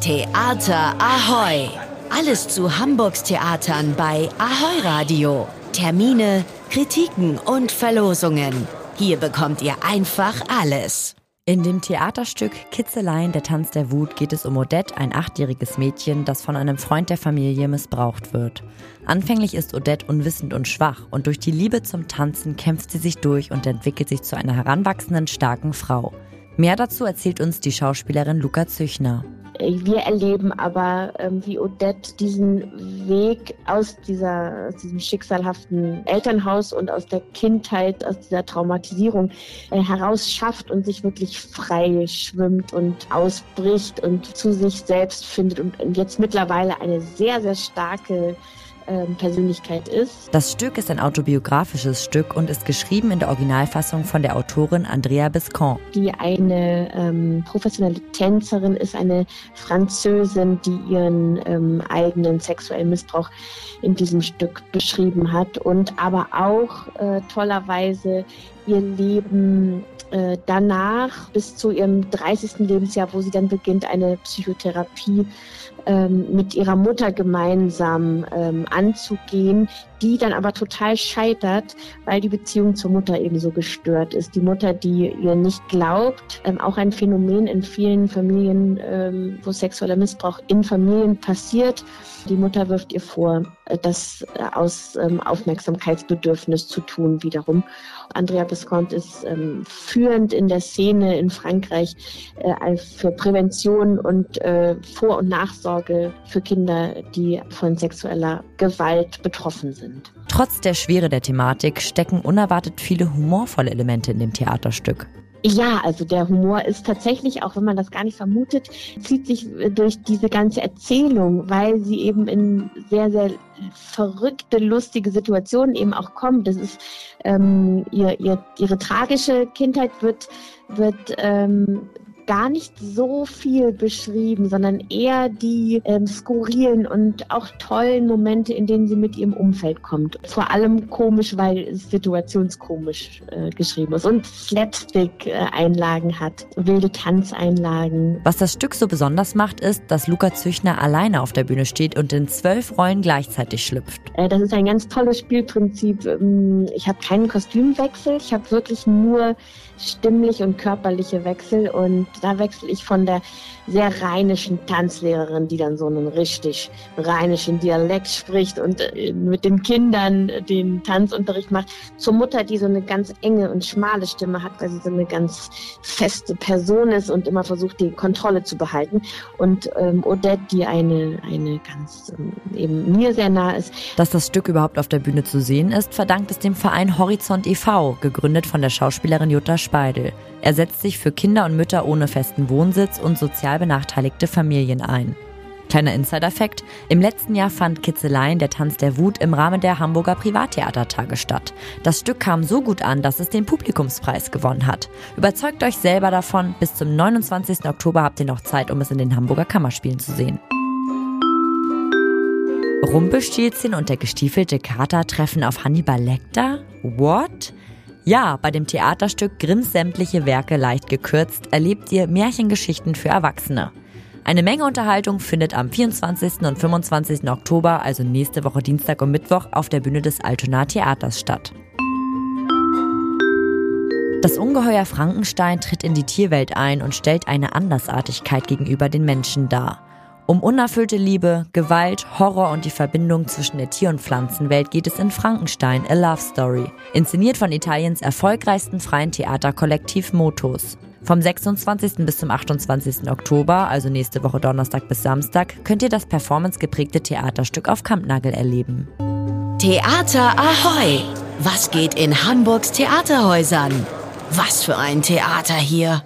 Theater Ahoy! Alles zu Hamburgs Theatern bei Ahoy Radio. Termine, Kritiken und Verlosungen. Hier bekommt ihr einfach alles. In dem Theaterstück Kitzeleien, der Tanz der Wut geht es um Odette, ein achtjähriges Mädchen, das von einem Freund der Familie missbraucht wird. Anfänglich ist Odette unwissend und schwach und durch die Liebe zum Tanzen kämpft sie sich durch und entwickelt sich zu einer heranwachsenden, starken Frau. Mehr dazu erzählt uns die Schauspielerin Luca Züchner. Wir erleben aber, ähm, wie Odette diesen Weg aus, dieser, aus diesem schicksalhaften Elternhaus und aus der Kindheit, aus dieser Traumatisierung äh, heraus schafft und sich wirklich frei schwimmt und ausbricht und zu sich selbst findet und, und jetzt mittlerweile eine sehr, sehr starke ähm, Persönlichkeit ist. Das Stück ist ein autobiografisches Stück und ist geschrieben in der Originalfassung von der Autorin Andrea Biscon. Die eine ähm, professionelle Tänzerin ist eine Französin, die ihren ähm, eigenen sexuellen Missbrauch in diesem Stück beschrieben hat und aber auch äh, tollerweise ihr Leben äh, danach bis zu ihrem 30. Lebensjahr, wo sie dann beginnt, eine Psychotherapie ähm, mit ihrer Mutter gemeinsam ähm, anzugehen, die dann aber total scheitert, weil die Beziehung zur Mutter eben so gestört ist. Die Mutter, die ihr nicht glaubt, ähm, auch ein Phänomen in vielen Familien, ähm, wo sexueller Missbrauch in Familien passiert. Die Mutter wirft ihr vor, das äh, aus ähm, Aufmerksamkeitsbedürfnis zu tun wiederum. Andrea Visconti ist ähm, führend in der Szene in Frankreich äh, für Prävention und äh, Vor- und Nachsorge für Kinder, die von sexueller Gewalt betroffen sind. Trotz der Schwere der Thematik stecken unerwartet viele humorvolle Elemente in dem Theaterstück. Ja, also der Humor ist tatsächlich, auch wenn man das gar nicht vermutet, zieht sich durch diese ganze Erzählung, weil sie eben in sehr, sehr verrückte, lustige Situationen eben auch kommt. Das ist ähm, ihr, ihr, ihre tragische Kindheit wird, wird ähm, gar nicht so viel beschrieben, sondern eher die ähm, skurrilen und auch tollen Momente, in denen sie mit ihrem Umfeld kommt. Vor allem komisch, weil es situationskomisch äh, geschrieben ist und Slapstick-Einlagen hat, wilde Tanzeinlagen. Was das Stück so besonders macht, ist, dass Luca Züchner alleine auf der Bühne steht und in zwölf Rollen gleichzeitig schlüpft. Äh, das ist ein ganz tolles Spielprinzip. Ähm, ich habe keinen Kostümwechsel, ich habe wirklich nur stimmliche und körperliche Wechsel und da wechsle ich von der sehr rheinischen Tanzlehrerin, die dann so einen richtig rheinischen Dialekt spricht und äh, mit den Kindern den Tanzunterricht macht, zur Mutter, die so eine ganz enge und schmale Stimme hat, weil sie so eine ganz feste Person ist und immer versucht, die Kontrolle zu behalten. Und ähm, Odette, die eine, eine ganz ähm, eben mir sehr nah ist. Dass das Stück überhaupt auf der Bühne zu sehen ist, verdankt es dem Verein Horizont e.V., gegründet von der Schauspielerin Jutta Speidel. Er setzt sich für Kinder und Mütter ohne festen Wohnsitz und sozial benachteiligte Familien ein. Kleiner Insider-Fact: Im letzten Jahr fand Kitzeleien, der Tanz der Wut, im Rahmen der Hamburger Privattheatertage statt. Das Stück kam so gut an, dass es den Publikumspreis gewonnen hat. Überzeugt euch selber davon, bis zum 29. Oktober habt ihr noch Zeit, um es in den Hamburger Kammerspielen zu sehen. Rumpelstilzchen und der gestiefelte Kater treffen auf Hannibal Lecter? What? Ja, bei dem Theaterstück Grimms sämtliche Werke leicht gekürzt erlebt ihr Märchengeschichten für Erwachsene. Eine Menge Unterhaltung findet am 24. und 25. Oktober, also nächste Woche Dienstag und Mittwoch, auf der Bühne des Altona Theaters statt. Das Ungeheuer Frankenstein tritt in die Tierwelt ein und stellt eine Andersartigkeit gegenüber den Menschen dar. Um unerfüllte Liebe, Gewalt, Horror und die Verbindung zwischen der Tier- und Pflanzenwelt geht es in Frankenstein, A Love Story, inszeniert von Italiens erfolgreichsten freien Theaterkollektiv Motus. Vom 26. bis zum 28. Oktober, also nächste Woche Donnerstag bis Samstag, könnt ihr das performancegeprägte Theaterstück auf Kampnagel erleben. Theater Ahoy! Was geht in Hamburgs Theaterhäusern? Was für ein Theater hier!